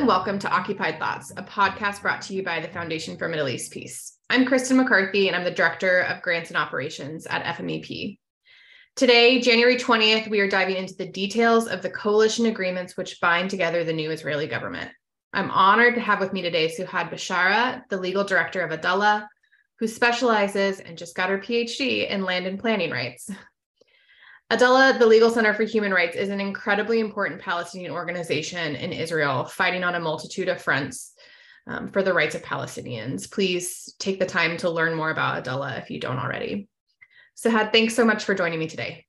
And welcome to Occupied Thoughts, a podcast brought to you by the Foundation for Middle East Peace. I'm Kristen McCarthy, and I'm the Director of Grants and Operations at FMEP. Today, January 20th, we are diving into the details of the coalition agreements which bind together the new Israeli government. I'm honored to have with me today Suhad Bishara, the legal director of Adalah, who specializes and just got her PhD in land and planning rights. Adalah, the Legal Center for Human Rights, is an incredibly important Palestinian organization in Israel, fighting on a multitude of fronts um, for the rights of Palestinians. Please take the time to learn more about Adalah if you don't already. Suhad, thanks so much for joining me today.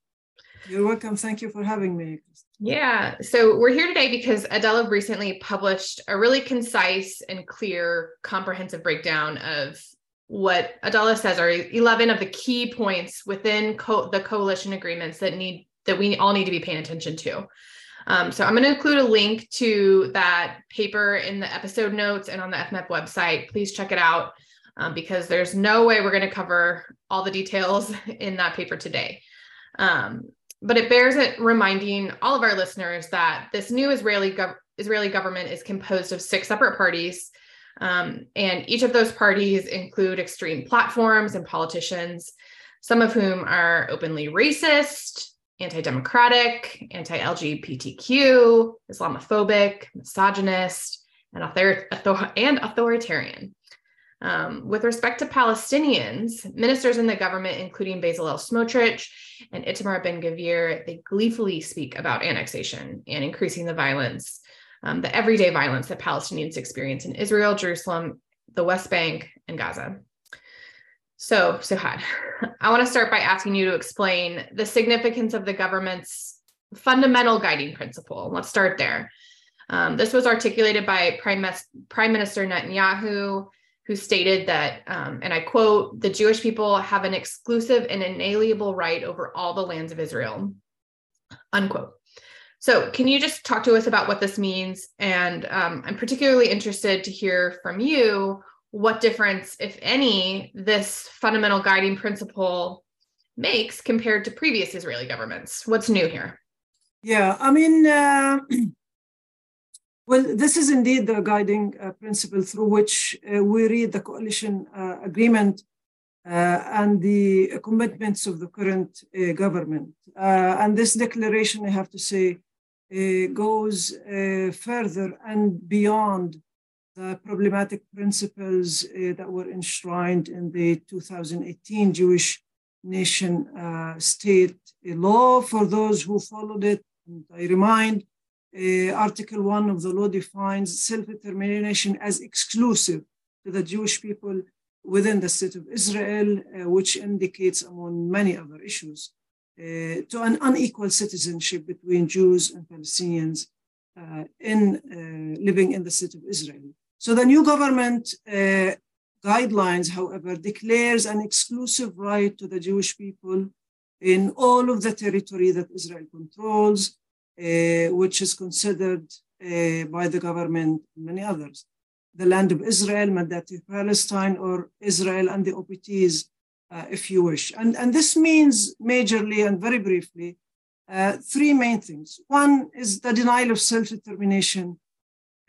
You're welcome. Thank you for having me. Yeah. So we're here today because Adalah recently published a really concise and clear, comprehensive breakdown of what Adalah says are 11 of the key points within co- the coalition agreements that need that we all need to be paying attention to. Um, so I'm going to include a link to that paper in the episode notes and on the FMEP website. Please check it out um, because there's no way we're going to cover all the details in that paper today. Um, but it bears it reminding all of our listeners that this new Israeli gov- Israeli government is composed of six separate parties um, and each of those parties include extreme platforms and politicians, some of whom are openly racist, anti democratic, anti LGBTQ, Islamophobic, misogynist, and, author- author- and authoritarian. Um, with respect to Palestinians, ministers in the government, including Bezalel Smotrich and Itamar Ben Gvir, they gleefully speak about annexation and increasing the violence um, the everyday violence that Palestinians experience in Israel, Jerusalem, the West Bank, and Gaza. So, Suhad, I want to start by asking you to explain the significance of the government's fundamental guiding principle. Let's start there. Um, this was articulated by Prime, Prime, Minister Netanyahu, who stated that, um, and I quote, the Jewish people have an exclusive and inalienable right over all the lands of Israel, unquote. So, can you just talk to us about what this means? And um, I'm particularly interested to hear from you what difference, if any, this fundamental guiding principle makes compared to previous Israeli governments. What's new here? Yeah, I mean, uh, well, this is indeed the guiding uh, principle through which uh, we read the coalition uh, agreement uh, and the commitments of the current uh, government. and this declaration, I have to say, goes uh, further and beyond the problematic principles uh, that were enshrined in the 2018 Jewish nation state law. For those who followed it, And I remind, Article 1 of the law defines self determination as exclusive to the Jewish people within the state of Israel, uh, which indicates, among many other issues, uh, to an unequal citizenship between Jews and Palestinians uh, in uh, living in the state of Israel. So the new government guidelines, however, declares an exclusive right to the Jewish people in all of the territory that Israel controls, uh, which is considered uh, by the government and many others. The land of Israel, Mandate Palestine, or Israel and the OPTs uh, if you wish. And, and this means majorly and very briefly uh, three main things. One is the denial of self determination,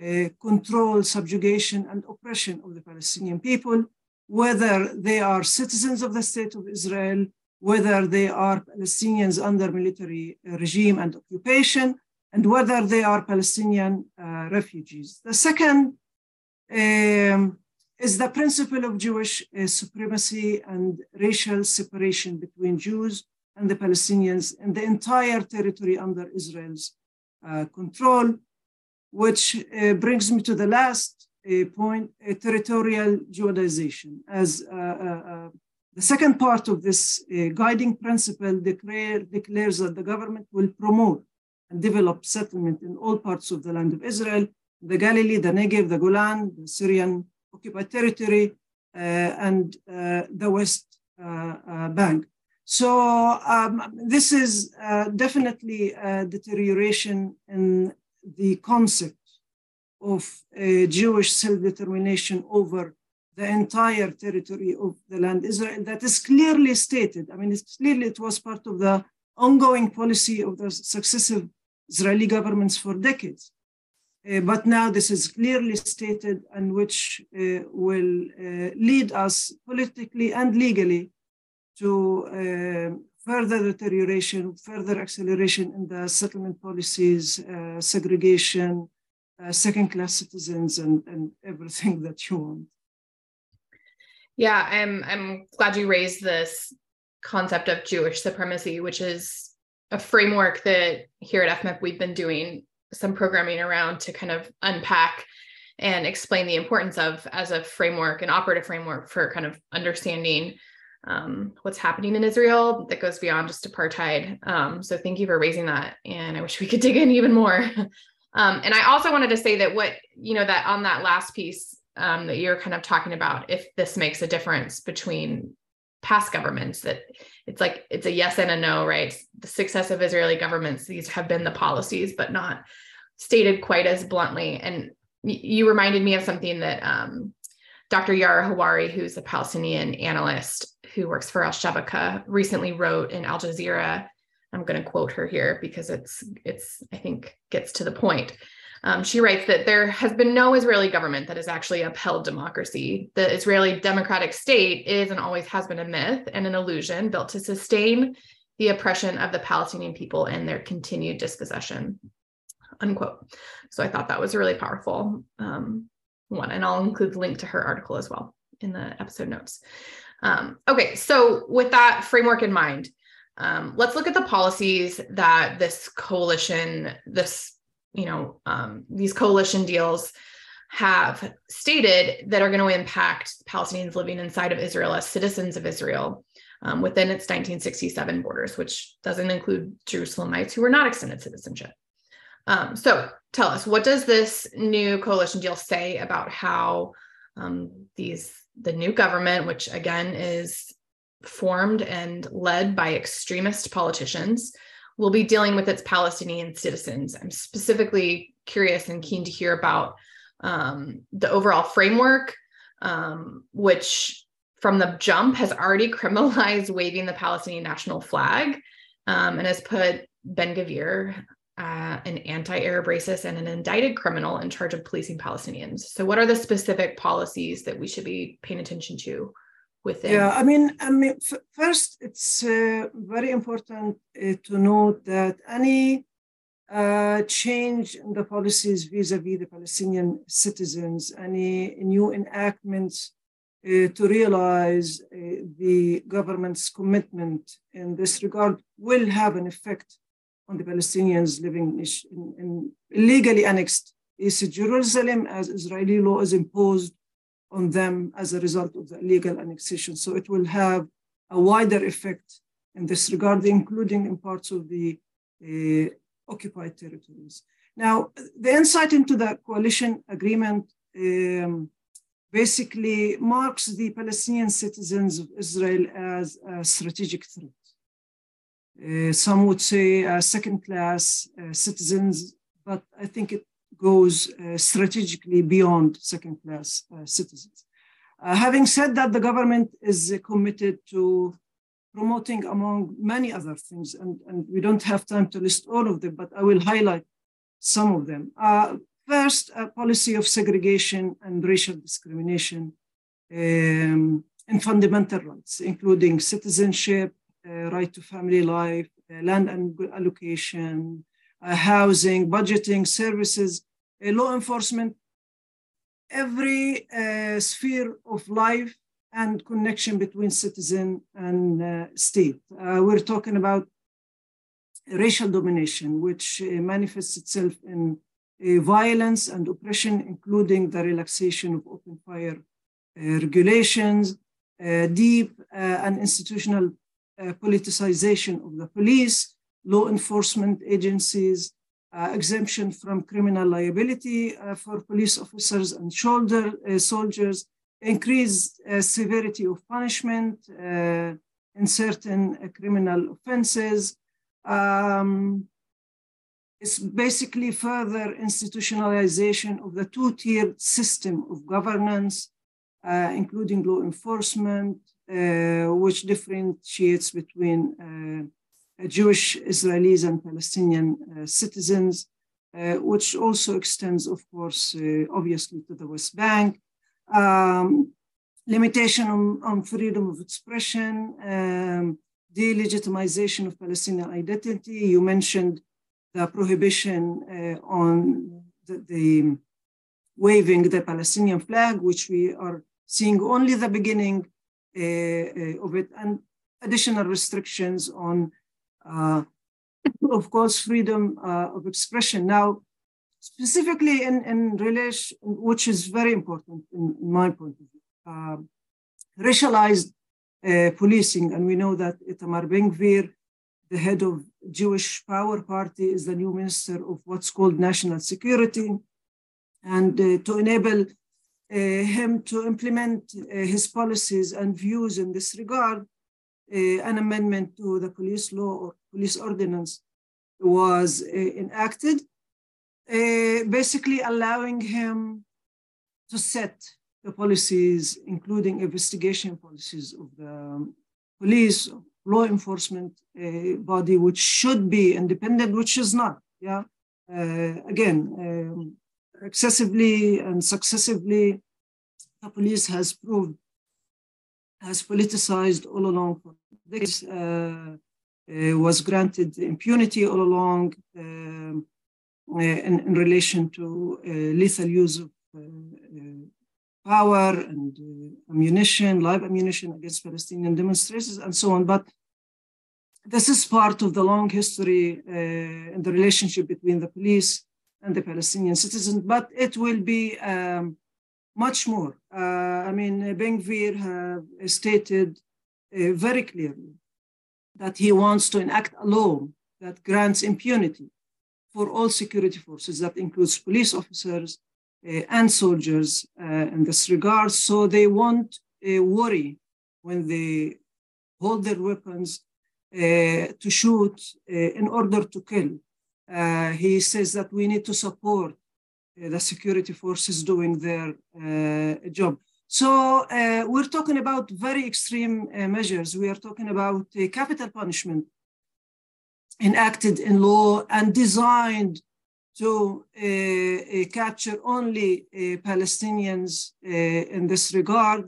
uh, control, subjugation, and oppression of the Palestinian people, whether they are citizens of the state of Israel, whether they are Palestinians under military regime and occupation, and whether they are Palestinian uh, refugees. The second um, is the principle of Jewish uh, supremacy and racial separation between Jews and the Palestinians in the entire territory under Israel's uh, control, which uh, brings me to the last uh, point, territorial Judaization. As uh, uh, the second part of this guiding principle declare, declares that the government will promote and develop settlement in all parts of the land of Israel, the Galilee, the Negev, the Golan, the Syrian occupied territory uh, and uh, the West uh, Bank. So um, this is definitely a deterioration in the concept of Jewish self-determination over the entire territory of the land Israel that is clearly stated. I mean, it's clearly it was part of the ongoing policy of the successive Israeli governments for decades. Uh, but now this is clearly stated and which uh, will uh, lead us politically and legally to further deterioration, further acceleration in the settlement policies, uh, segregation, uh, second-class citizens, and, and everything that you want. Yeah, I'm I'm glad you raised this concept of Jewish supremacy, which is a framework that here at FMEP we've been doing some programming around to kind of unpack and explain the importance of as a framework, an operative framework for kind of understanding um, what's happening in Israel that goes beyond just apartheid. Um, so thank you for raising that. And I wish we could dig in even more. um, and I also wanted to say that what, you know, that on that last piece um, that you're kind of talking about, if this makes a difference between past governments, that it's like it's a yes and a no, right? The success of Israeli governments, these have been the policies, but not stated quite as bluntly. And you reminded me of something that um, Dr. Yara Hawari, who's a Palestinian analyst who works for Al Shabaka, recently wrote in Al Jazeera. I'm going to quote her here because it's it's I think gets to the point. Um, she writes that there has been no Israeli government that has actually upheld democracy. The Israeli democratic state is and always has been a myth and an illusion built to sustain the oppression of the Palestinian people and their continued dispossession. Unquote. So I thought that was a really powerful um, one, and I'll include the link to her article as well in the episode notes. Um, okay, so with that framework in mind, um, let's look at the policies that this coalition, this you know um, these coalition deals have stated that are going to impact Palestinians living inside of Israel as citizens of Israel um, within its 1967 borders, which doesn't include Jerusalemites who were not extended citizenship. Um, so tell us, what does this new coalition deal say about how um, these the new government, which again is formed and led by extremist politicians, will be dealing with its Palestinian citizens. I'm specifically curious and keen to hear about um, the overall framework, um, which from the jump has already criminalized waving the Palestinian national flag um, and has put Ben Gavir, uh, an anti-Arab racist and an indicted criminal in charge of policing Palestinians. So, what are the specific policies that we should be paying attention to within? Yeah, I mean, I mean, first, it's uh, very important uh, to note that any uh, change in the policies vis-a-vis the Palestinian citizens, any new enactments uh, to realize uh, the government's commitment in this regard will have an effect on the Palestinians living in, in illegally annexed East Jerusalem as Israeli law is imposed on them as a result of the illegal annexation. So it will have a wider effect in this regard, including in parts of the uh, occupied territories. Now, the insight into the coalition agreement um, basically marks the Palestinian citizens of Israel as a strategic threat. Uh, some would say uh, second class citizens, but I think it goes uh, strategically beyond second class uh, citizens. Uh, having said that, the government is committed to promoting, among many other things, and, and we don't have time to list all of them, but I will highlight some of them. first, a policy of segregation and racial discrimination um, in fundamental rights, including citizenship, uh, right to family life, uh, land and allocation, uh, housing, budgeting, services, law enforcement, every sphere of life and connection between citizen and state. we're talking about racial domination, which manifests itself in violence and oppression, including the relaxation of open fire regulations, uh, deep uh, and institutional uh, politicization of the police, law enforcement agencies, uh, exemption from criminal liability uh, for police officers and shoulder soldiers, increased severity of punishment in certain criminal offenses. Um, it's basically further institutionalization of the two-tiered system of governance, uh, including law enforcement, uh, which differentiates between uh, Jewish Israelis and Palestinian uh, citizens. uh, which also extends, of course, uh, obviously to the West Bank. Um, limitation on, on, freedom of expression, um, delegitimization of Palestinian identity. You mentioned the prohibition uh, on the, the, waving the Palestinian flag, which we are seeing only the beginning uh, uh, of it, and additional restrictions on, uh, of course, freedom uh, of expression. Now, specifically in, in relation, which is very important in, in my point of view, um, racialized uh, policing, and we know that Itamar Ben-Gvir, the head of Jewish Power Party, is the new minister of what's called national security, and uh, to enable uh, him to implement uh, his policies and views in this regard, an amendment to the police law or police ordinance was uh, enacted, basically allowing him to set the policies, including investigation policies of the police, law enforcement uh, body, which should be independent, which is not. Yeah. Uh, again, um, excessively and successively, the police has proved has politicized all along. This uh, uh was granted impunity all along um, uh, in, in, relation to lethal use of power and uh, ammunition, live ammunition against Palestinian demonstrators, and so on. But this is part of the long history uh, in the relationship between the police and the Palestinian citizens, but it will be um, much more. Uh, I mean, Ben-Gvir have stated uh, very clearly that he wants to enact a law that grants impunity for all security forces, that includes police officers, uh, and soldiers uh, in this regard. So they won't uh, worry when they hold their weapons to shoot in order to kill. he says that we need to support the security forces doing their job. So uh, we're talking about very extreme uh, measures. We are talking about uh, capital punishment enacted in law and designed to uh, uh, capture only uh, Palestinians in this regard,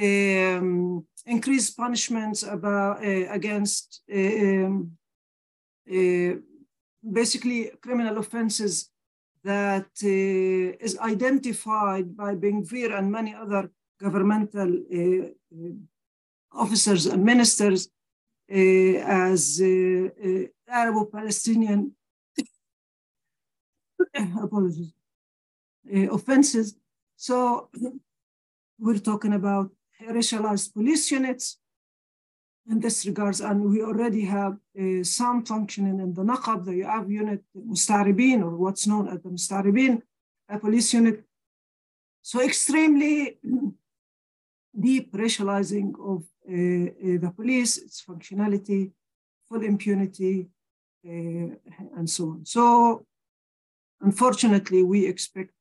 um, increase punishments about, against um, basically criminal offenses that uh, is identified by Ben-Gvir and many other governmental uh, officers and ministers uh, as Arabo-Palestinian apologies, uh, offenses. So we're talking about racialized police units in this regards, and we already have uh, some functioning in the Naqab, the Yoav unit, the Mustaribin, or what's known as the Mustaribin, a police unit. So extremely deep racializing of uh, uh, the police, its functionality, full impunity, uh, and so on. So Unfortunately, we expect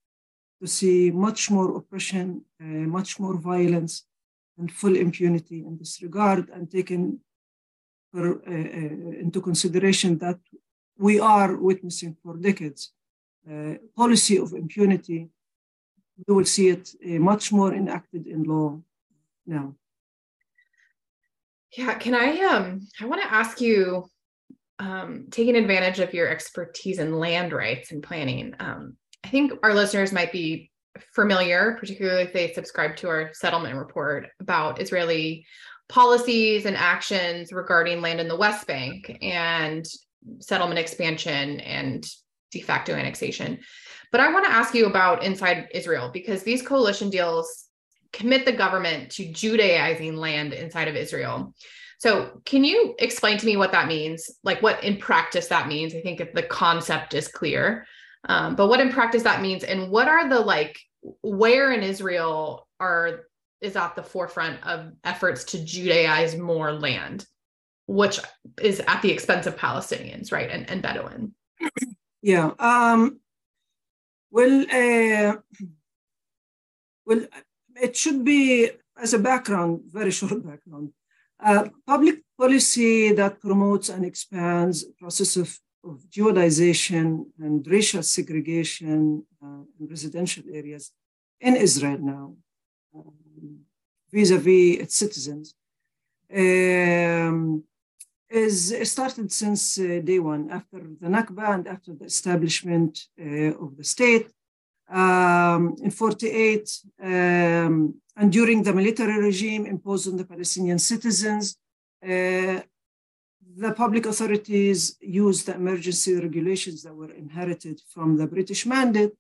to see much more oppression, uh, much more violence, and full impunity in this regard, and taking for, uh, uh, into consideration that we are witnessing for decades uh, policy of impunity. We will see it uh, much more enacted in law now. Yeah, can I um I want to ask you um, taking advantage of your expertise in land rights and planning. Um, I think our listeners might be familiar, particularly if they subscribe to our settlement report about Israeli policies and actions regarding land in the West Bank and settlement expansion and de facto annexation. But I want to ask you about inside Israel because these coalition deals commit the government to Judaizing land inside of Israel. So, can you explain to me what that means? Like, what in practice that means? I think if the concept is clear, um, but what in practice that means, and what are the like, where in Israel are is at the forefront of efforts to Judaize more land, which is at the expense of Palestinians, right, and, and Bedouin. Yeah. Um, well, uh, well, it should be as a background, very short background. Uh, public policy that promotes and expands process of of Judaization and racial segregation uh, in residential areas in Israel now, vis a vis its citizens, um, is started since uh, day one, after the Nakba and after the establishment uh, of the state. Um, in 48, um, and during the military regime imposed on the Palestinian citizens, uh, the public authorities used the emergency regulations that were inherited from the British mandate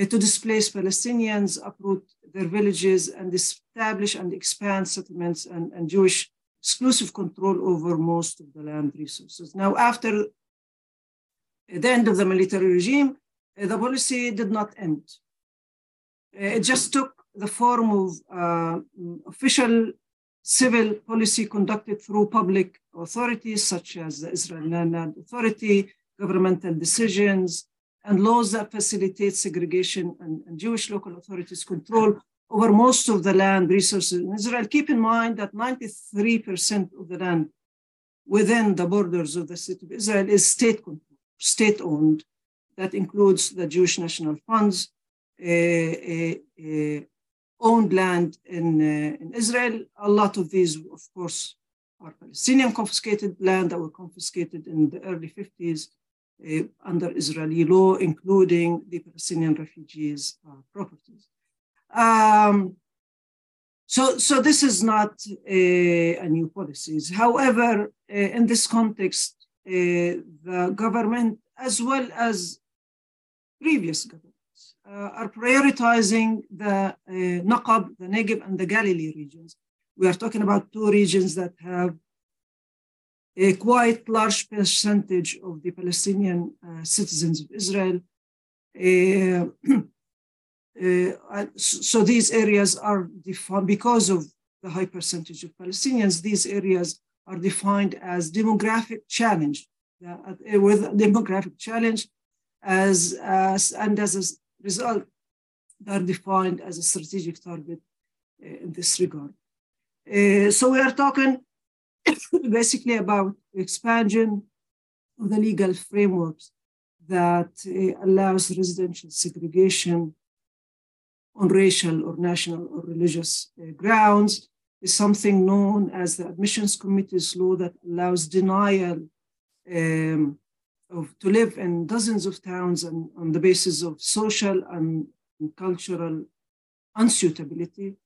uh, to displace Palestinians, uproot their villages, and establish and expand settlements and, and Jewish exclusive control over most of the land resources. Now, after the end of the military regime, uh, the policy did not end. Uh, it just took the form of uh, official civil policy conducted through public authorities such as the Israel Land Authority, governmental decisions, and laws that facilitate segregation and, and, Jewish local authorities control over most of the land resources in Israel. Keep in mind that 93% of the land within the borders of the state of Israel is state controlled, state owned. That includes the Jewish National Funds, uh, uh, uh, owned land in, uh, in Israel. A lot of these, of course, are Palestinian confiscated land that were confiscated in the early 50s uh, under Israeli law, including the Palestinian refugees' uh, properties. Um, so, so this is not a, a new policy. However, uh, in this context, uh, the government, as well as previous government, are prioritizing the uh, Naqab, the Negev, and the Galilee regions. We are talking about two regions that have a quite large percentage of the Palestinian uh, citizens of Israel. Uh, uh, so these areas are defined because of the high percentage of Palestinians. These areas are defined as demographic challenge, uh, with demographic challenge, as, as and as result are defined as a strategic target uh, in this regard. Uh, so we are talking basically about expansion of the legal frameworks that uh, allows residential segregation on racial or national or religious uh, grounds is something known as the admissions committee's law that allows denial um, of, to live in dozens of towns and on the basis of social and, cultural unsuitability,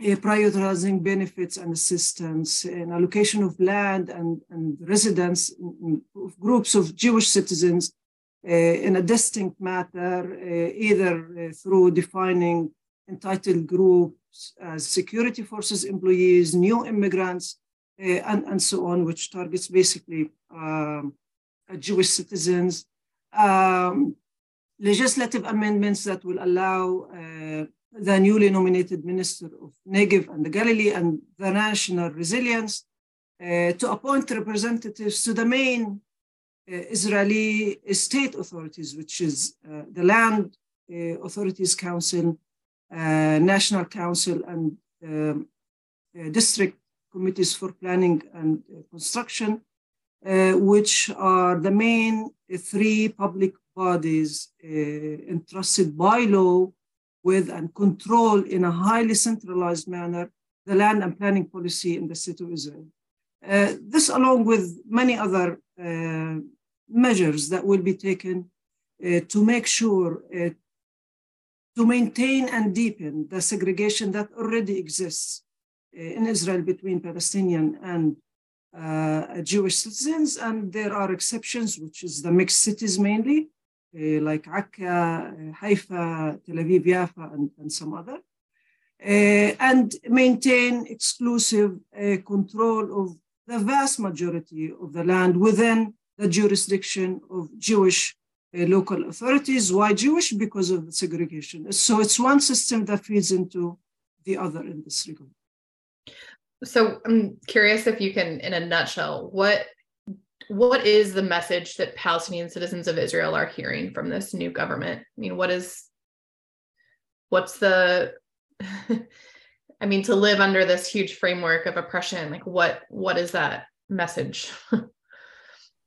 uh, prioritizing benefits and assistance, and allocation of land and, and residence of groups of Jewish citizens uh, in a distinct matter, uh, either through defining entitled groups as security forces employees, new immigrants, and, and so on, which targets basically um, Jewish citizens, um, legislative amendments that will allow uh, the newly nominated Minister of Negev and the Galilee and the National Resilience uh, to appoint representatives to the main uh, Israeli state authorities, which is uh, the Land uh, Authorities Council, National Council, and um, district committees for planning and construction, uh, which are the main three public bodies uh, entrusted by law with and control in a highly centralized manner the land and planning policy in the state of Israel. Uh, this, along with many other uh, measures that will be taken uh, to make sure uh, to maintain and deepen the segregation that already exists in Israel between Palestinian and uh, Jewish citizens, and there are exceptions, which is the mixed cities mainly, uh, like Akka, uh, Haifa, Tel Aviv, Yafa, and, and some other, and maintain exclusive control of the vast majority of the land within the jurisdiction of Jewish uh, local authorities. Why Jewish? Because of the segregation. So it's one system that feeds into the other in this regard. So I'm curious if you can, in a nutshell, what what is the message that Palestinian citizens of Israel are hearing from this new government? I mean, what is what's the I mean, to live under this huge framework of oppression, like what what is that message?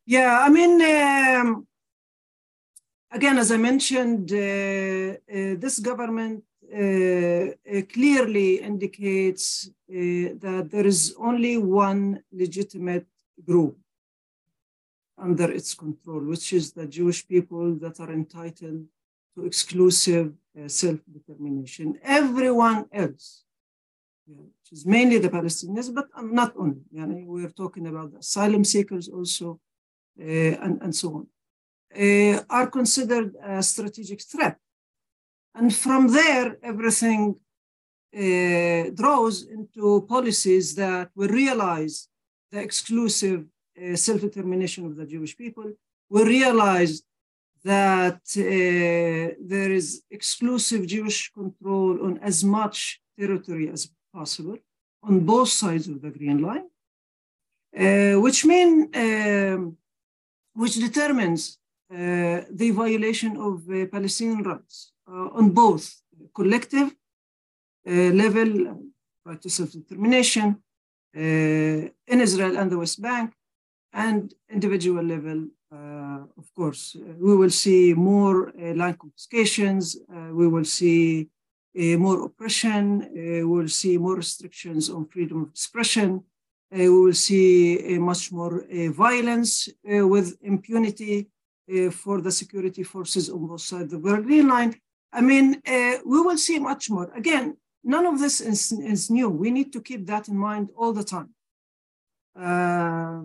Yeah, I mean, um, again, as I mentioned, uh, uh, this government clearly indicates uh, that there is only one legitimate group under its control, which is the Jewish people that are entitled to exclusive uh, self-determination. Everyone else, yeah, which is mainly the Palestinians, but not only. Yani we're talking about the asylum seekers also, uh, and, and so on, uh, are considered a strategic threat. And from there, everything uh, draws into policies that will realize the exclusive uh, self-determination of the Jewish people. We realize that uh, there is exclusive Jewish control on as much territory as possible on both sides of the Green Line, uh, which mean um, which determines uh, the violation of uh, Palestinian rights Uh, on both collective uh, level, right to self-determination uh, in Israel and the West Bank, and individual level, uh, of course, uh, we will see more uh, land confiscations, we will see more oppression, we will see more restrictions on freedom of expression, we will see much more violence with impunity for the security forces on both sides of the Green Line. I mean, we will see much more. Again, none of this is, is new. We need to keep that in mind all the time. Uh,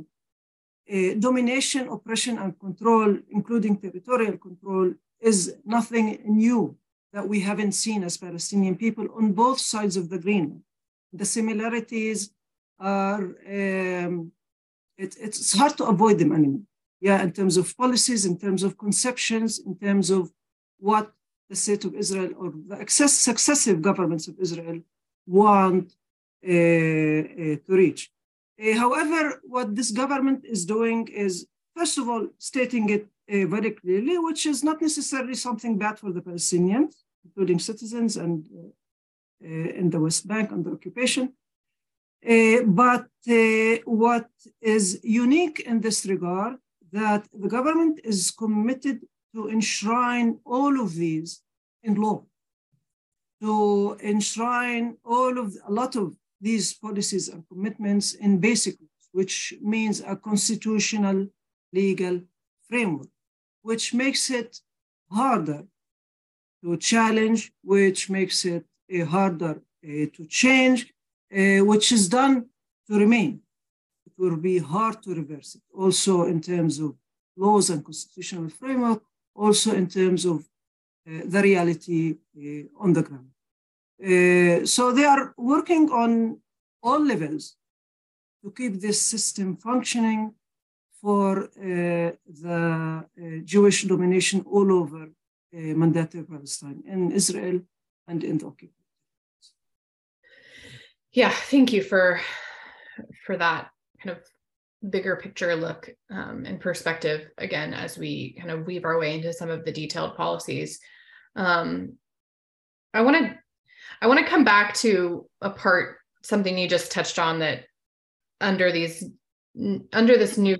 uh, domination, oppression, and control, including territorial control, is nothing new that we haven't seen as Palestinian people on both sides of the Green. The similarities are, um, it, it's hard to avoid them anymore. Yeah, in terms of policies, in terms of conceptions, in terms of what the state of Israel or the excess, successive governments of Israel want uh, uh, to reach. Uh, however, what this government is doing is, first of all, stating it uh, very clearly, which is not necessarily something bad for the Palestinians, including citizens and uh, uh in the West Bank under occupation. Uh, but uh, what is unique in this regard, that the government is committed to enshrine all of these in law, to enshrine all of a lot of these policies and commitments in basic laws, which means a constitutional legal framework, which makes it harder to challenge, which makes it uh, harder uh, to change, uh, which is done to remain. It will be hard to reverse it, also in terms of laws and constitutional framework, also in terms of the reality uh, on the ground. Uh, so they are working on all levels to keep this system functioning for uh, the uh, Jewish domination all over uh, mandatory Palestine, in Israel and in the occupied. Yeah, thank you for for that kind of bigger picture look um, and perspective again as we kind of weave our way into some of the detailed policies. Um, I want to I want to come back to a part, something you just touched on that under these, under this new,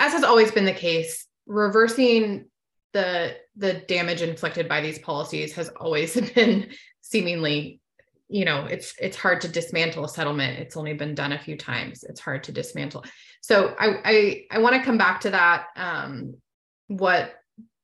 as has always been the case, reversing the the damage inflicted by these policies has always been seemingly you know it's it's hard to dismantle a settlement. It's only been done a few times. It's hard to dismantle. So i i, I want to come back to that um what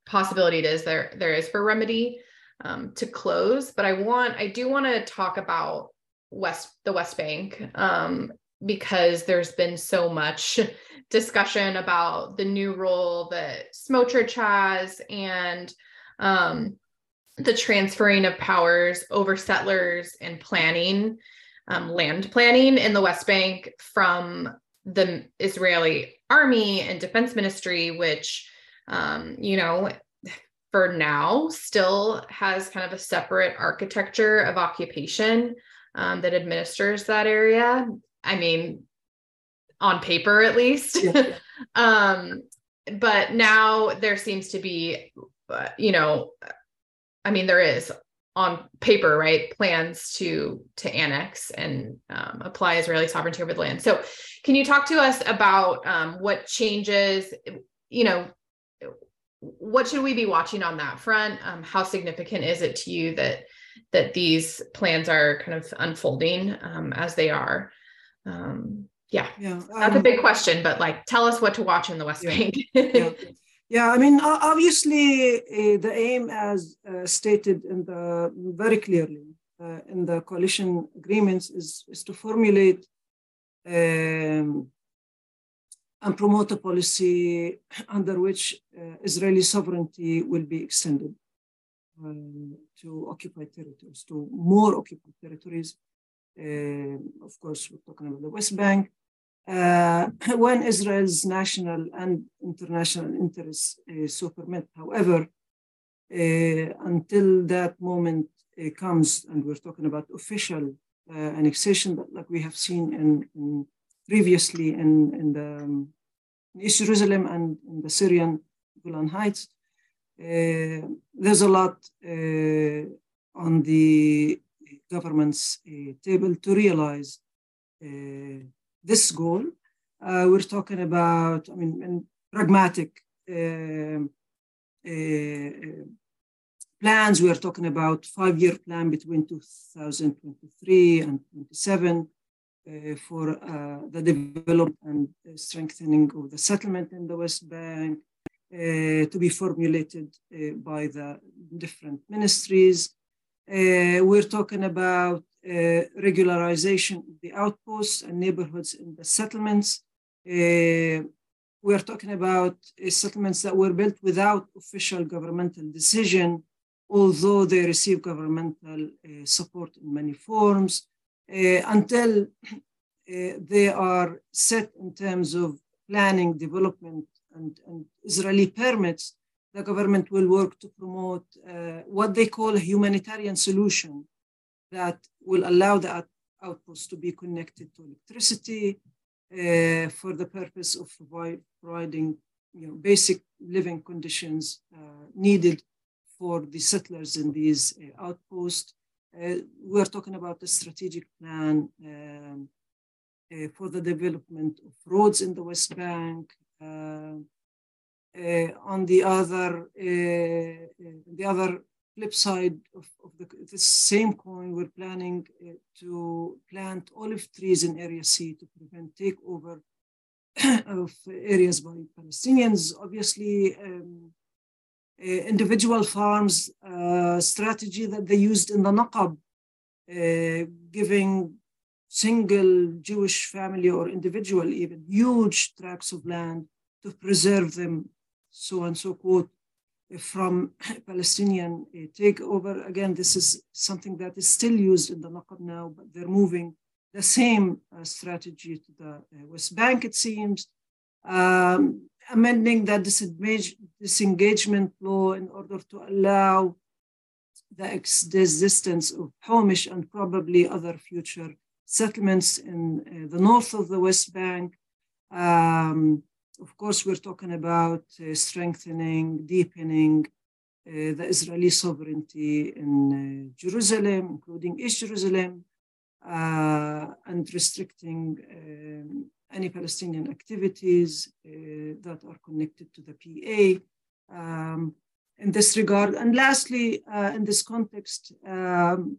possibility it is there there is for remedy um, to close, but I want I do want to talk about West the West Bank um, because there's been so much discussion about the new role that Smotrich has and um, the transferring of powers over settlers and planning, um, land planning in the West Bank from the Israeli army and defense ministry, which, um, you know, for now still has kind of a separate architecture of occupation um, that administers that area. I mean, on paper at least. Yeah. um, but now there seems to be, uh, you know, I mean, there is on paper, right, plans to to annex and um, apply Israeli sovereignty over the land. So, can you talk to us about um, what changes? You know, what should we be watching on that front? Um, how significant is it to you that that these plans are kind of unfolding um, as they are? Um, yeah, yeah, that's a um, big question, but like, tell us what to watch in the West yeah, Bank. yeah. Yeah, I mean, obviously, uh, the aim, as uh, stated in the very clearly uh, in the coalition agreements, is, is to formulate um, and promote a policy under which uh, Israeli sovereignty will be extended uh, to occupied territories, to more occupied territories. Uh, of course, we're talking about the West Bank, uh, when Israel's national and international interests uh, so permit. However, uh, until that moment uh, comes, and we're talking about official uh, annexation, but like we have seen in, in previously in, in, the, um, East Jerusalem and in the Syrian Golan Heights, uh, there's a lot on the government's table to realize this goal. Uh, we're talking about, I mean, pragmatic uh, uh, plans. We are talking about five-year plan between 2023 and 27 uh, for uh, the development and strengthening of the settlement in the West Bank uh, to be formulated by the different ministries. we're talking about uh, regularization of the outposts and neighborhoods in the settlements. Uh, we are talking about uh, settlements that were built without official governmental decision, although they receive governmental support in many forms, until they are set in terms of planning, development, and, and Israeli permits, the government will work to promote uh, what they call a humanitarian solution that will allow the outpost to be connected to electricity uh, for the purpose of providing you know, basic living conditions uh, needed for the settlers in these uh, outposts. Uh, we're talking about the strategic plan um, uh, for the development of roads in the West Bank. Uh, on the other, the other flip side of, of the, the, same coin, we're planning uh, to plant olive trees in Area C to prevent takeover of areas by Palestinians. Obviously, um, uh, individual farms uh, strategy that they used in the Naqab, uh, giving single Jewish family or individual even huge tracts of land to preserve them, so and so quote, from Palestinian uh, takeover. Again, this is something that is still used in the Naqab now, but they're moving the same uh, strategy to the uh, West Bank, it seems, um, amending that disengagement law in order to allow the existence of Homesh and probably other future settlements in uh, the north of the West Bank. Um, of course, we're talking about uh, strengthening, deepening uh, the Israeli sovereignty in uh, Jerusalem, including East Jerusalem, uh, and restricting um, any Palestinian activities uh, that are connected to the PA. Um, in this regard, and lastly, uh, in this context, um,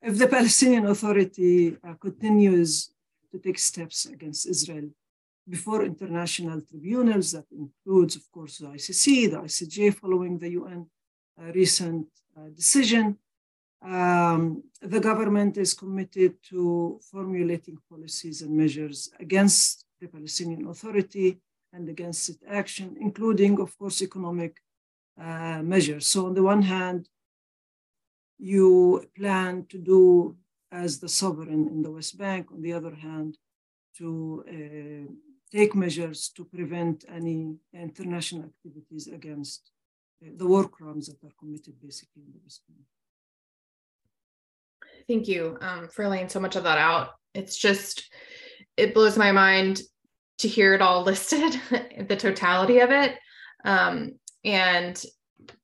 if the Palestinian Authority continues to take steps against Israel before international tribunals that includes, of course, the ICC, the ICJ following the UN uh, recent uh, decision. Um, the government is committed to formulating policies and measures against the Palestinian Authority and against its action, including, of course, economic uh, measures. So, on the one hand, you plan to do as the sovereign in the West Bank. On the other hand, to uh, take measures to prevent any international activities against uh, the war crimes that are committed basically in the West Bank. Thank you um, for laying so much of that out. It's just, it blows my mind to hear it all listed, the totality of it. Um, and,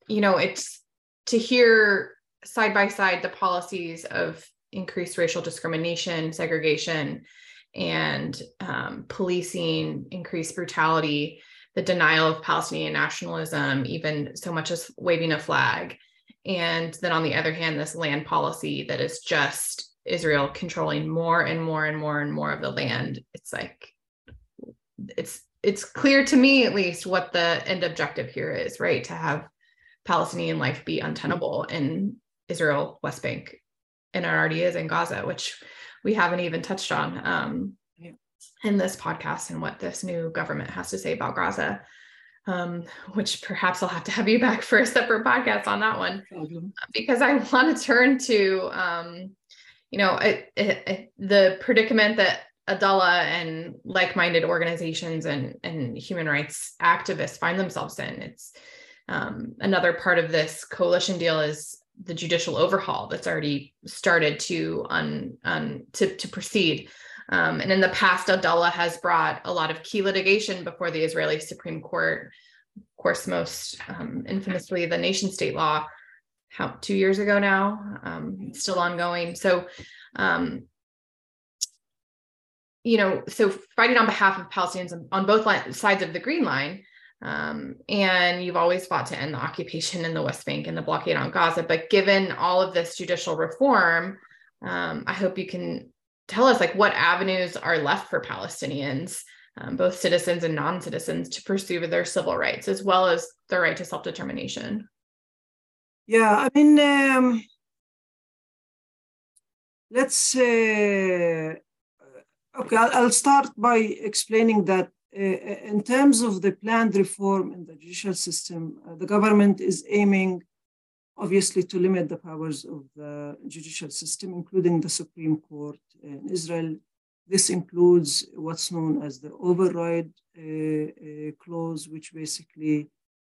you know, it's to hear side by side the policies of increased racial discrimination, segregation, and um, policing, increased brutality, the denial of Palestinian nationalism, even so much as waving a flag. And then on the other hand, this land policy that is just Israel controlling more and more and more and more of the land. It's like it's it's clear to me at least what the end objective here is, right? To have Palestinian life be untenable in Israel, West Bank, and it already is in Gaza, which we haven't even touched on um, yeah. in this podcast and what this new government has to say about Gaza um, which perhaps I'll have to have you back for a separate podcast on that one because I want to turn to, um, you know, it, it, it, the predicament that Adalah and like-minded organizations and, and human rights activists find themselves in. It's um, another part of this coalition deal is the judicial overhaul that's already started to un, un to, to proceed. Um, and in the past, Adalah has brought a lot of key litigation before the Israeli Supreme Court. Of course, most um, infamously, the nation state law, how two years ago now, um, still ongoing. So, um, you know, so fighting on behalf of Palestinians on both sides of the Green Line. Um, and you've always fought to end the occupation in the West Bank and the blockade on Gaza. But given all of this judicial reform, um, I hope you can tell us like what avenues are left for Palestinians, um, both citizens and non-citizens, to pursue their civil rights as well as their right to self-determination. Yeah, I mean, um, let's say, okay, I'll start by explaining that uh, in terms of the planned reform in the judicial system, uh, the government is aiming obviously to limit the powers of the judicial system, including the Supreme Court in Israel. This includes what's known as the override uh, uh, clause, which basically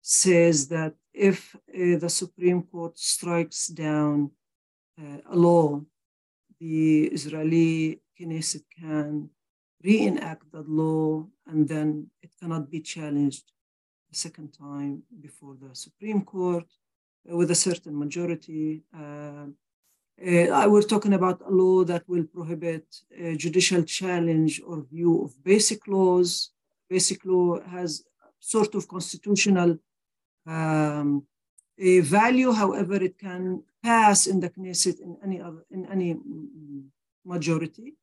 says that if uh, the Supreme Court strikes down uh, a law, the Israeli Knesset can reenact that law and then it cannot be challenged a second time before the Supreme Court with a certain majority. Uh, uh, we're talking about a law that will prohibit judicial challenge or view of basic laws. Basic law has sort of constitutional um, a value. However, it can pass in the Knesset in any other in any majority.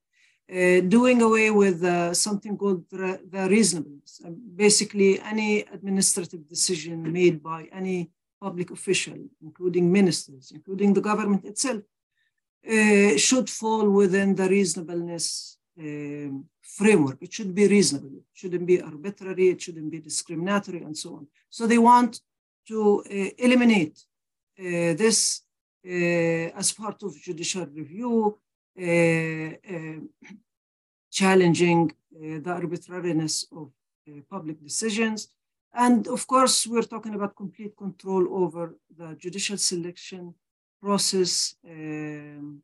Uh, doing away with uh, something called the, the reasonableness. Uh, basically, any administrative decision made by any public official, including ministers, including the government itself, uh, should fall within the reasonableness um, framework. It should be reasonable. It shouldn't be arbitrary. It shouldn't be discriminatory, and so on. So they want to uh, eliminate uh, this as part of judicial review, challenging the arbitrariness of public decisions and of course, we're talking about complete control over the judicial selection process um,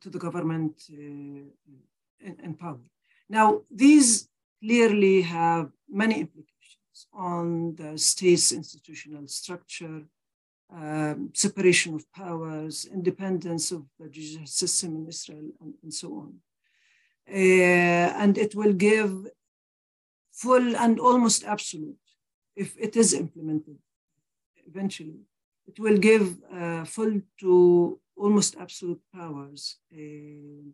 to the government uh, in, in, power. Now, these clearly have many implications on the state's institutional structure, um, separation of powers, independence of the judicial system in Israel, and, and so on. Uh, and it will give full and almost absolute if it is implemented eventually, it will give uh, full to almost absolute powers uh,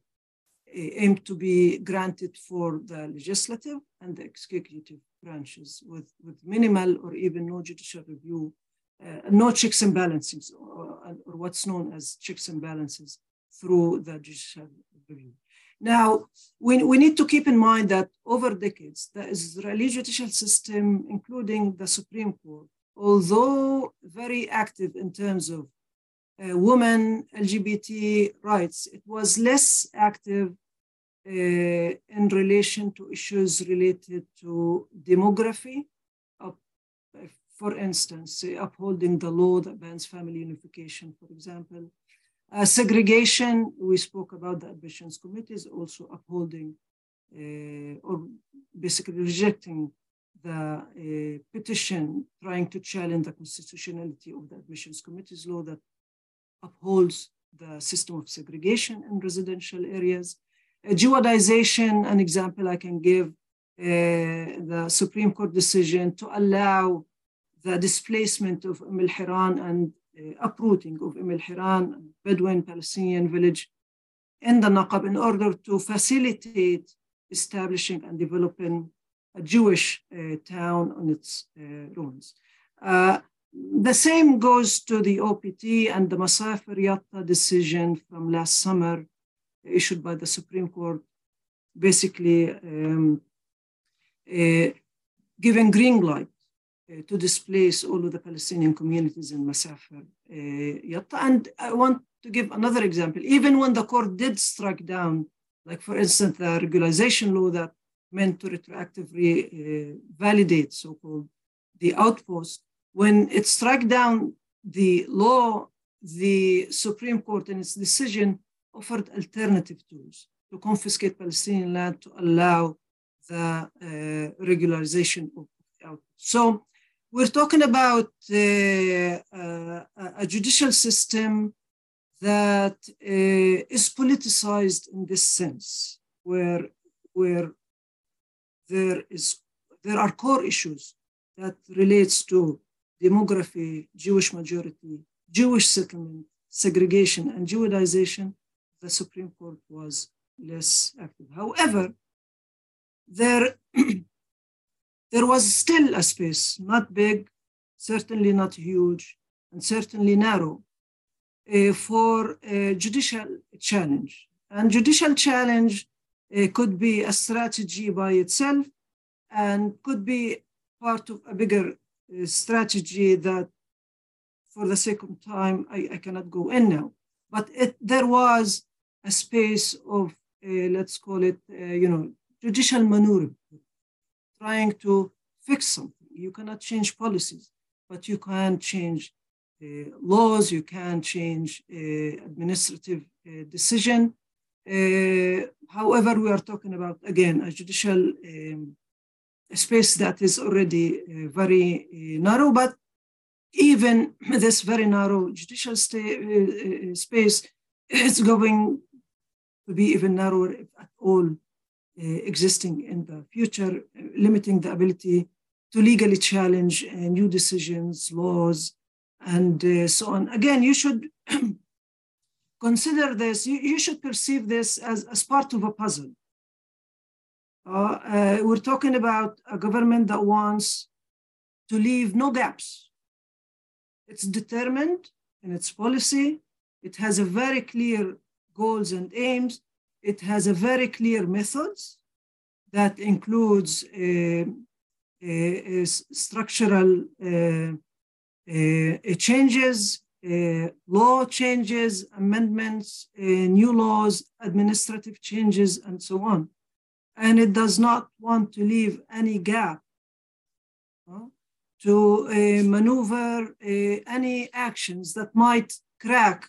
aimed to be granted for the legislative and the executive branches with, with minimal or even no judicial review, uh, no checks and balances, or, or, what's known as checks and balances through the judicial review. Now, we, we need to keep in mind that over decades, the Israeli judicial system, including the Supreme Court, although very active in terms of uh, women LGBT rights, it was less active uh, in relation to issues related to demography. Uh, for instance, upholding the law that bans family unification, for example, uh, segregation, we spoke about the admissions committees also upholding uh, or basically rejecting the uh, petition trying to challenge the constitutionality of the admissions committees law that upholds the system of segregation in residential areas. Uh, Judaization, an example I can give, uh, the Supreme Court decision to allow the displacement of Umm al-Hiran and uh, uprooting of Umm al-Hiran, Bedouin Palestinian village in the Naqab in order to facilitate establishing and developing a Jewish uh, town on its uh, ruins. Uh, the same goes to the OPT and the Masafer Yatta decision from last summer issued by the Supreme Court, basically um, uh, giving green light to displace all of the Palestinian communities in Masafer uh, Yatta. And I want to give another example. Even when the court did strike down, like for instance, the regularization law that meant to retroactively uh, validate so-called the outpost, when it struck down the law, the Supreme Court in its decision offered alternative tools to confiscate Palestinian land to allow the uh, regularization of outpost. So we're talking about uh, uh, a judicial system that uh, is politicized in this sense, where, where there, is, there are core issues that relates to demography, Jewish majority, Jewish settlement, segregation, and Judaization, the Supreme Court was less active. However, there, there was still a space, not big, certainly not huge, and certainly narrow, uh, for a judicial challenge. And judicial challenge uh, could be a strategy by itself and could be part of a bigger uh, strategy that, for the of time, I, I cannot go in now. But it, there was a space of, uh, let's call it, uh, you know, judicial maneuver, trying to fix something. You cannot change policies, but you can change uh, laws, you can change uh, administrative uh, decision. however, we are talking about, again, a judicial um, space that is already very narrow, but even this very narrow judicial space is going to be even narrower, if at all, uh, existing in the future, limiting the ability to legally challenge uh, new decisions, laws, and uh, so on. Again, you should consider this, you, you, should perceive this as, as part of a puzzle. Uh, uh, we're talking about a government that wants to leave no gaps. It's determined in its policy. It has a very clear goals and aims. It has a very clear methods that includes uh, uh, structural uh, uh, changes, uh, law changes, amendments, new laws, administrative changes, and so on. And it does not want to leave any gap to maneuver any actions that might crack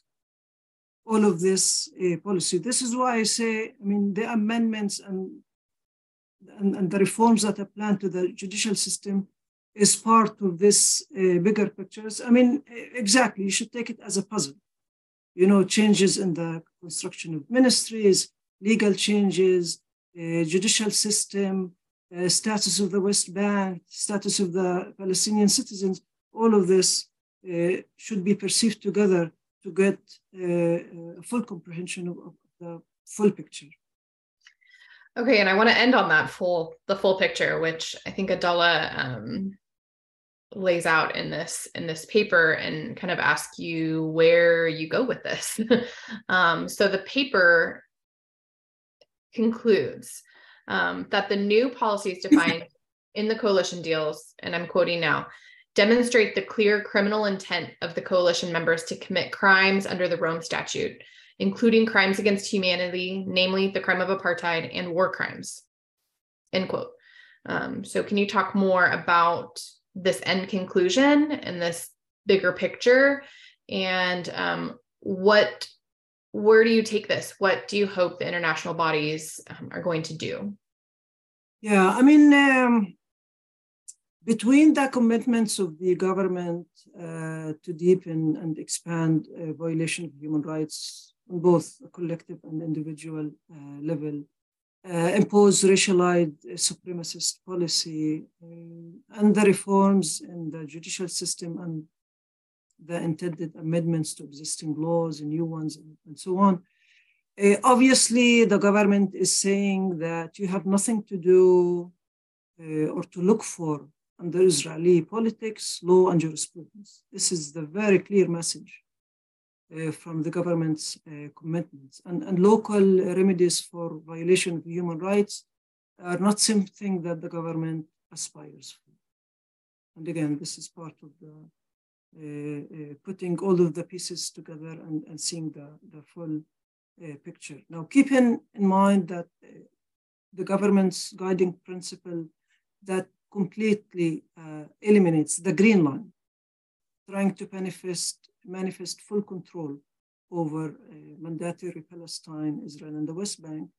all of this uh, policy. This is why I say, I mean, the amendments and, and, and, the reforms that are planned to the judicial system is part of this uh, bigger pictures. I mean, exactly, you should take it as a puzzle. You know, changes in the construction of ministries, legal changes, uh, judicial system, uh, status of the West Bank, status of the Palestinian citizens, all of this uh, should be perceived together to get a full comprehension of, of the full picture. Okay, and I want to end on that full the full picture, which I think Adalah um, lays out in this in this paper and kind of ask you where you go with this um, so the paper concludes um, that the new policies defined in the coalition deals and i'm quoting now demonstrate the clear criminal intent of the coalition members to commit crimes under the rome statute including crimes against humanity namely the crime of apartheid and war crimes. End quote. Um, so can you talk more about this end conclusion and this bigger picture? And um, what where do you take this? What do you hope the international bodies um, are going to do? Yeah i mean um, between the commitments of the government uh, to deepen and expand uh, violation of human rights on both a collective and individual uh, level, uh, impose racialized uh, supremacist policy, uh, and the reforms in the judicial system and the intended amendments to existing laws and new ones and, and so on. obviously, the government is saying that you have nothing to do or to look for under Israeli politics, law, and jurisprudence. This is the very clear message uh, from the government's uh, commitments. And, and local remedies for violation of human rights are not something that the government aspires for. And again, this is part of the uh, uh putting all of the pieces together and, and seeing the, the full uh, picture. Now, keeping in mind that uh, the government's guiding principle that completely uh, eliminates the green line, trying to manifest, manifest full control over uh, mandatory Palestine, Israel, and the West Bank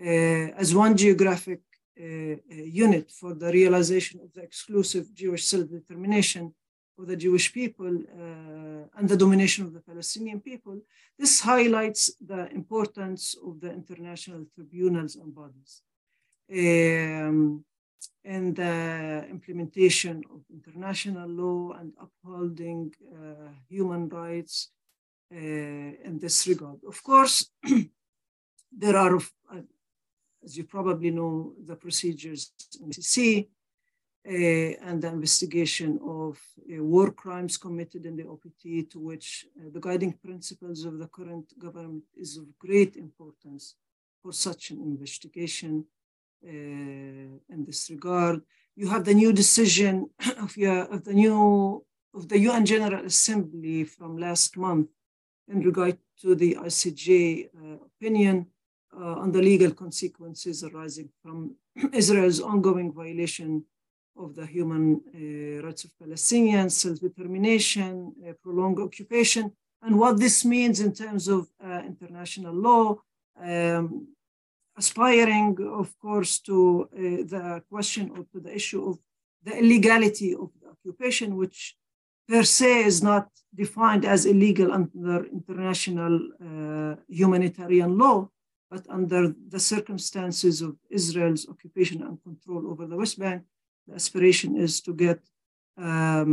uh, as one geographic uh, uh, unit for the realization of the exclusive Jewish self-determination of the Jewish people uh, and the domination of the Palestinian people. This highlights the importance of the international tribunals and bodies. Um, in the implementation of international law and upholding uh, human rights uh, in this regard. Of course, there are, uh, as you probably know, the procedures ICC uh, and the investigation of uh, war crimes committed in the OPT, to which uh, the guiding principles of the current government is of great importance for such an investigation in this regard. You have the new decision of, your, of the new of the UN General Assembly from last month in regard to the ICJ uh, opinion uh, on the legal consequences arising from Israel's ongoing violation of the human uh, rights of Palestinians, self-determination, uh, prolonged occupation, and what this means in terms of uh, international law, um, aspiring, of course, to uh, the question or to the issue of the illegality of the occupation, which per se is not defined as illegal under international uh, humanitarian law, but under the circumstances of Israel's occupation and control over the West Bank, the aspiration is to get um,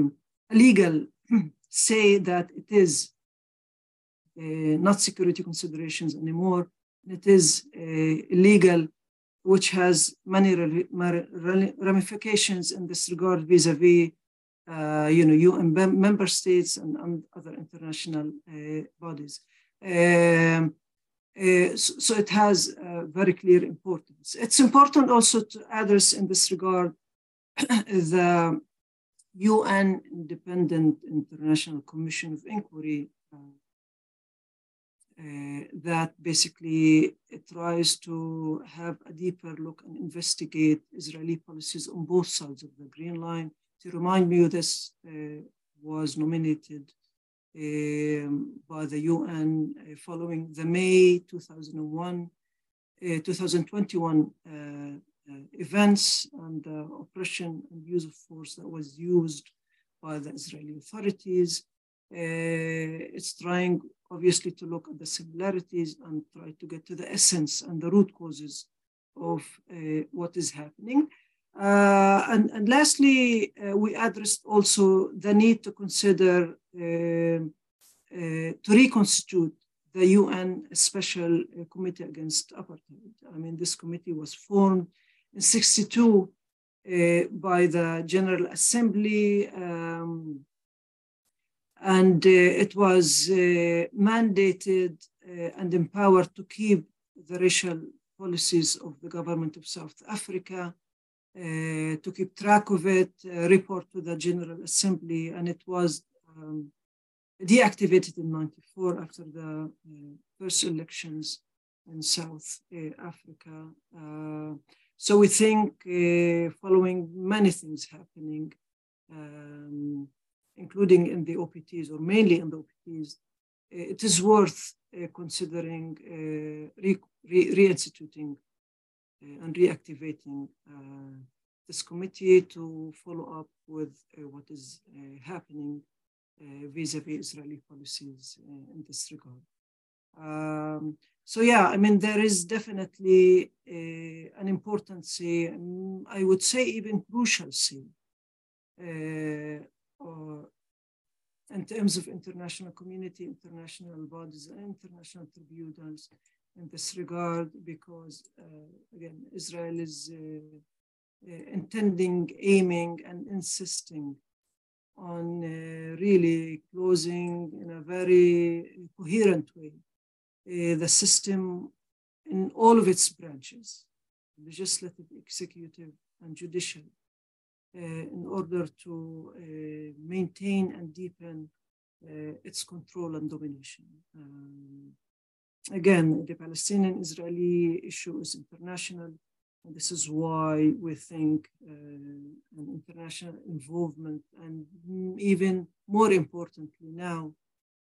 a legal say that it is uh, not security considerations anymore, it is illegal, which has many ramifications in this regard vis-a-vis, uh, you know, UN member states and, and other international uh, bodies. Um, uh, so, so, it has very clear importance. It's important also to address in this regard the UN Independent International Commission of Inquiry uh, uh, that basically tries to have a deeper look and investigate Israeli policies on both sides of the Green Line. To remind you, this uh, was nominated um, by the UN uh, following the May 2001, uh, 2021 uh, uh, events and the oppression and use of force that was used by the Israeli authorities. it's trying obviously to look at the similarities and try to get to the essence and the root causes of uh, what is happening. Uh, and, and, lastly, uh, we addressed also the need to consider uh, uh, to reconstitute the UN Special Committee Against Apartheid. I mean, this committee was formed in 62 uh, by the General Assembly. Um, and uh, it was uh, mandated uh, and empowered to keep the racial policies of the government of South Africa, to keep track of it, report to the General Assembly, and it was um, deactivated in 94 after the first elections in South Africa. So we think, uh, following many things happening, um, including in the OPTs or mainly in the OPTs, uh, it is worth uh, considering uh, re- re- reinstituting and reactivating this committee to follow up with what is happening vis-a-vis Israeli policies in this regard. Um, so yeah, I mean, there is definitely an mm, I would say even crucial say, uh, in terms of international community, international bodies, and international tribunals in this regard, because uh, again, Israel is uh, uh intending, aiming, and insisting on uh, really closing in a very coherent way uh, the system in all of its branches, legislative, executive, and judicial, uh, in order to uh, maintain and deepen uh, its control and domination. Um, again, the Palestinian Israeli issue is international. And this is why we think uh, an international involvement, and even more importantly now,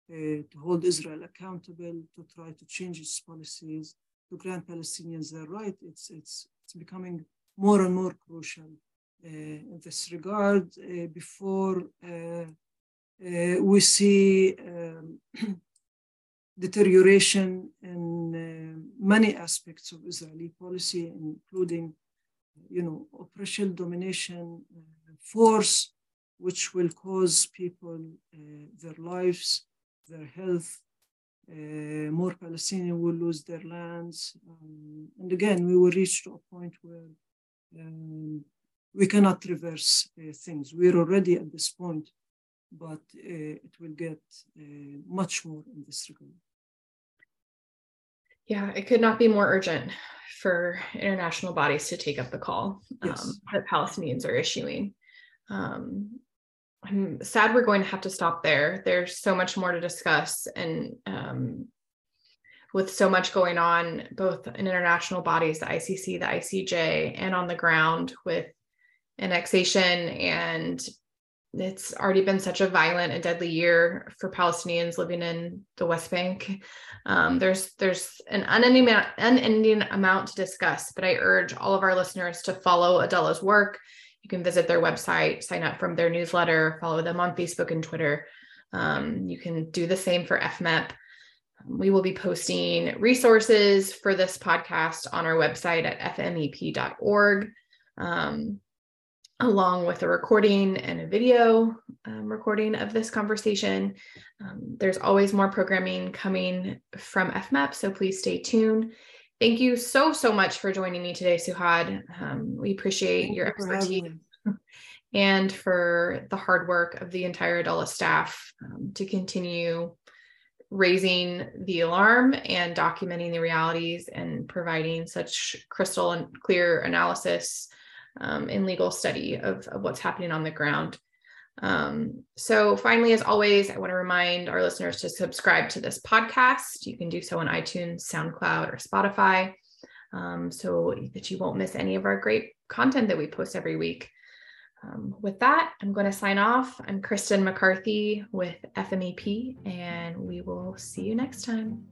uh, to hold Israel accountable, to try to change its policies, to grant Palestinians their right. It's, it's, it's becoming more and more crucial uh, in this regard uh, before we see um, deterioration in many aspects of Israeli policy, including you know, oppression, domination, uh, force, which will cause people uh, their lives their health. Uh, more Palestinians will lose their lands. Um, and again, we will reach to a point where um, we cannot reverse uh, things. We're already at this point, but uh, it will get uh, much more in this regard. Yeah, it could not be more urgent for international bodies to take up the call yes. um, that Palestinians are issuing. Um, I'm sad we're going to have to stop there. There's so much more to discuss, and um, with so much going on, both in international bodies, the ICC, the ICJ, and on the ground with annexation. And it's already been such a violent and deadly year for Palestinians living in the West Bank. Um, there's there's an unending, unending amount to discuss, but I urge all of our listeners to follow Adalah's work you can visit their website, sign up from their newsletter, follow them on Facebook and Twitter. Um, you can do the same for FMEP. We will be posting resources for this podcast on our website at fmep.org, um, along with a recording and a video um, recording of this conversation. Um, there's always more programming coming from FMEP, so please stay tuned. Thank you so, so much for joining me today, Suhad. Um, we appreciate Thank your expertise and for the hard work of the entire Adalah staff um, to continue raising the alarm and documenting the realities and providing such crystal and clear analysis um, in legal study of, of what's happening on the ground. Um, so, finally, as always, I want to remind our listeners to subscribe to this podcast. You can do so on iTunes, SoundCloud, or Spotify um, so that you won't miss any of our great content that we post every week. Um, with that, I'm going to sign off. I'm Kristen McCarthy with FMEP, and we will see you next time.